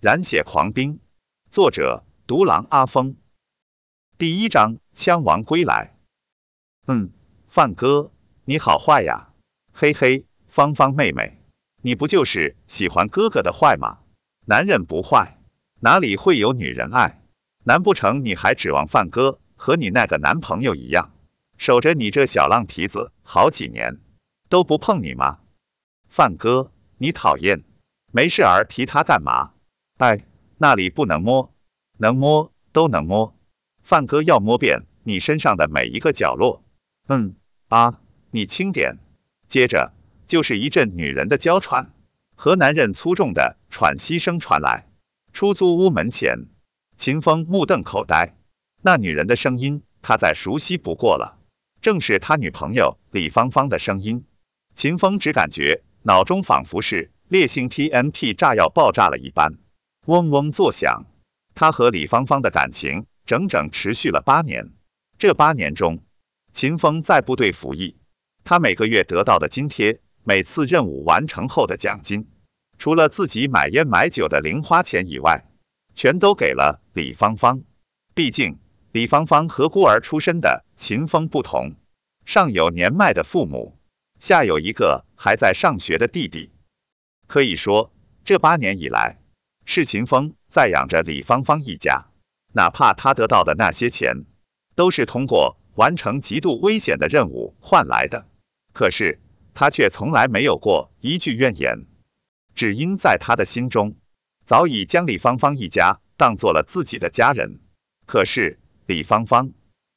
染血狂兵，作者独狼阿峰。第一章，枪王归来。嗯，范哥，你好坏呀！嘿嘿，芳芳妹妹，你不就是喜欢哥哥的坏吗？男人不坏，哪里会有女人爱？难不成你还指望范哥和你那个男朋友一样，守着你这小浪蹄子好几年都不碰你吗？范哥，你讨厌，没事儿提他干嘛？哎，那里不能摸，能摸都能摸。范哥要摸遍你身上的每一个角落。嗯啊，你轻点。接着就是一阵女人的娇喘和男人粗重的喘息声传来。出租屋门前，秦风目瞪口呆。那女人的声音，他再熟悉不过了，正是他女朋友李芳芳的声音。秦风只感觉脑中仿佛是烈性 TNT 炸药爆炸了一般。嗡嗡作响，他和李芳芳的感情整整持续了八年。这八年中，秦风在部队服役，他每个月得到的津贴，每次任务完成后的奖金，除了自己买烟买酒的零花钱以外，全都给了李芳芳。毕竟，李芳芳和孤儿出身的秦风不同，上有年迈的父母，下有一个还在上学的弟弟。可以说，这八年以来，是秦风在养着李芳芳一家，哪怕他得到的那些钱，都是通过完成极度危险的任务换来的。可是他却从来没有过一句怨言，只因在他的心中，早已将李芳芳一家当做了自己的家人。可是李芳芳，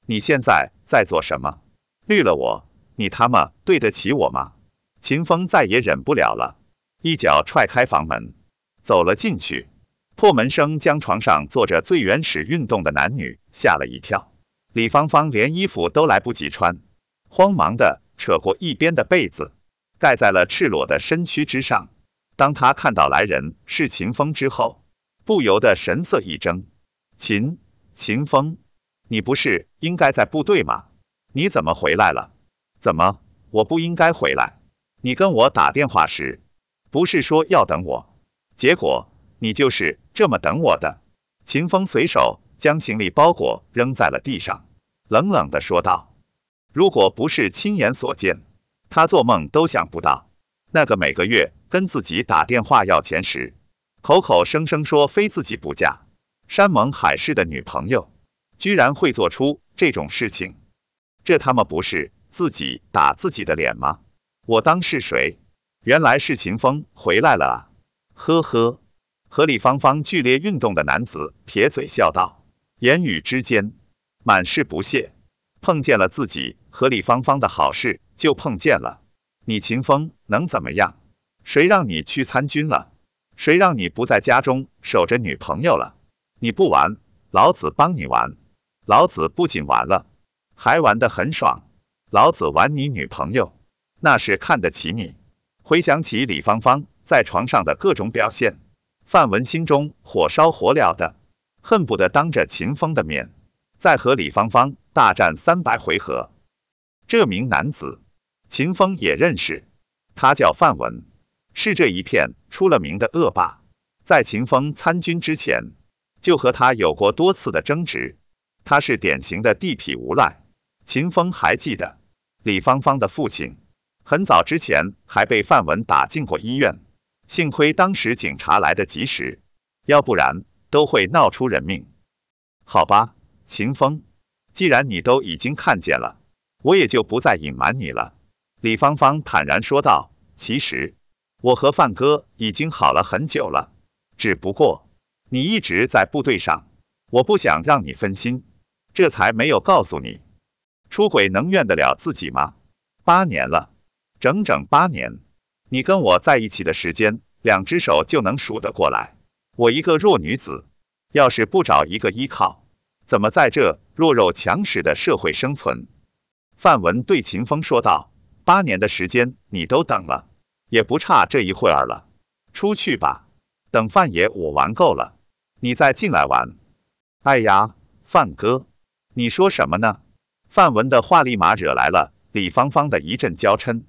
你现在在做什么？绿了我，你他妈对得起我吗？秦风再也忍不了了，一脚踹开房门。走了进去，破门声将床上做着最原始运动的男女吓了一跳。李芳芳连衣服都来不及穿，慌忙的扯过一边的被子，盖在了赤裸的身躯之上。当她看到来人是秦风之后，不由得神色一怔。秦秦风，你不是应该在部队吗？你怎么回来了？怎么我不应该回来？你跟我打电话时，不是说要等我？结果你就是这么等我的。秦风随手将行李包裹扔在了地上，冷冷的说道：“如果不是亲眼所见，他做梦都想不到，那个每个月跟自己打电话要钱时，口口声声说非自己不嫁，山盟海誓的女朋友，居然会做出这种事情。这他妈不是自己打自己的脸吗？我当是谁？原来是秦风回来了啊！”呵呵，和李芳芳剧烈运动的男子撇嘴笑道，言语之间满是不屑。碰见了自己和李芳芳的好事就碰见了，你秦风能怎么样？谁让你去参军了？谁让你不在家中守着女朋友了？你不玩，老子帮你玩。老子不仅玩了，还玩得很爽。老子玩你女朋友，那是看得起你。回想起李芳芳。在床上的各种表现，范文心中火烧火燎的，恨不得当着秦风的面，再和李芳芳大战三百回合。这名男子，秦风也认识，他叫范文，是这一片出了名的恶霸。在秦风参军之前，就和他有过多次的争执。他是典型的地痞无赖。秦风还记得，李芳芳的父亲很早之前还被范文打进过医院。幸亏当时警察来得及时，要不然都会闹出人命。好吧，秦风，既然你都已经看见了，我也就不再隐瞒你了。李芳芳坦然说道。其实我和范哥已经好了很久了，只不过你一直在部队上，我不想让你分心，这才没有告诉你。出轨能怨得了自己吗？八年了，整整八年。你跟我在一起的时间，两只手就能数得过来。我一个弱女子，要是不找一个依靠，怎么在这弱肉强食的社会生存？范文对秦风说道：“八年的时间你都等了，也不差这一会儿了。出去吧，等范爷我玩够了，你再进来玩。”哎呀，范哥，你说什么呢？范文的话立马惹来了李芳芳的一阵娇嗔。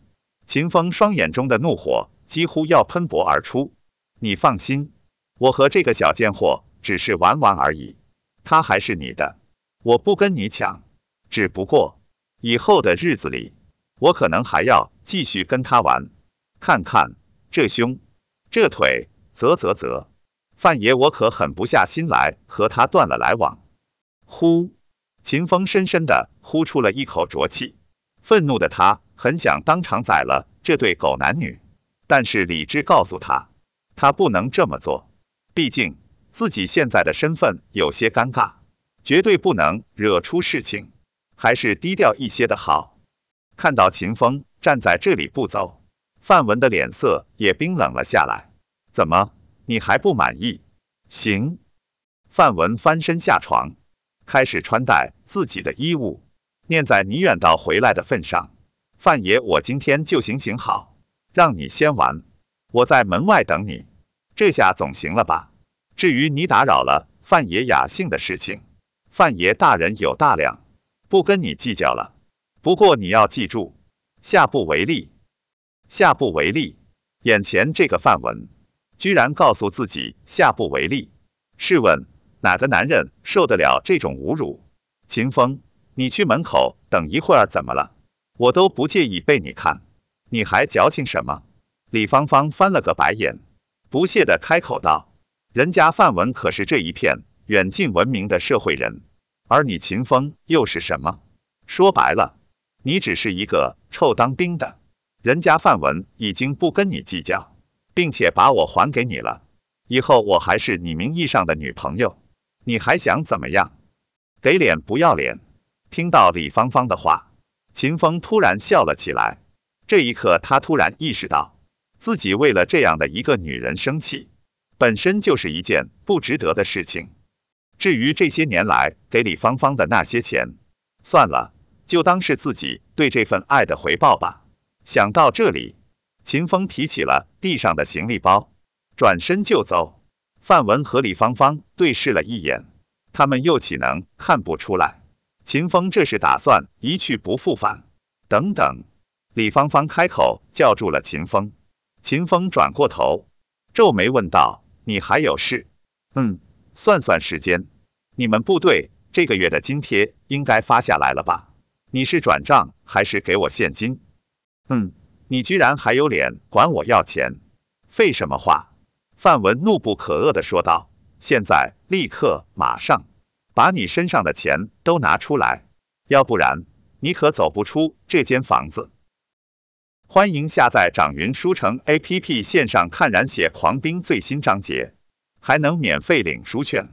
秦风双眼中的怒火几乎要喷薄而出。你放心，我和这个小贱货只是玩玩而已，他还是你的，我不跟你抢。只不过以后的日子里，我可能还要继续跟他玩。看看这胸，这腿，啧啧啧，范爷我可狠不下心来和他断了来往。呼，秦风深深的呼出了一口浊气，愤怒的他很想当场宰了这对狗男女，但是理智告诉他，他不能这么做，毕竟自己现在的身份有些尴尬，绝对不能惹出事情，还是低调一些的好。看到秦风站在这里不走，范文的脸色也冰冷了下来。怎么，你还不满意？行。范文翻身下床，开始穿戴自己的衣物。念在你远道回来的份上，范爷我今天就行行好，让你先玩，我在门外等你。这下总行了吧？至于你打扰了范爷雅兴的事情，范爷大人有大量，不跟你计较了。不过你要记住，下不为例，下不为例。眼前这个范文，居然告诉自己下不为例。试问哪个男人受得了这种侮辱？秦风，你去门口等一会儿，怎么了？我都不介意被你看，你还矫情什么？李芳芳翻了个白眼，不屑的开口道：“人家范文可是这一片远近闻名的社会人，而你秦风又是什么？说白了。”你只是一个臭当兵的，人家范文已经不跟你计较，并且把我还给你了，以后我还是你名义上的女朋友，你还想怎么样？给脸不要脸！听到李芳芳的话，秦风突然笑了起来。这一刻，他突然意识到，自己为了这样的一个女人生气，本身就是一件不值得的事情。至于这些年来给李芳芳的那些钱，算了。就当是自己对这份爱的回报吧。想到这里，秦风提起了地上的行李包，转身就走。范文和李芳芳对视了一眼，他们又岂能看不出来？秦风这是打算一去不复返。等等，李芳芳开口叫住了秦风。秦风转过头，皱眉问道：“你还有事？”“嗯，算算时间，你们部队这个月的津贴应该发下来了吧？”你是转账还是给我现金？嗯，你居然还有脸管我要钱？废什么话！范文怒不可遏地说道。现在，立刻，马上，把你身上的钱都拿出来，要不然你可走不出这间房子。欢迎下载掌云书城 APP 线上看染血狂兵最新章节，还能免费领书券。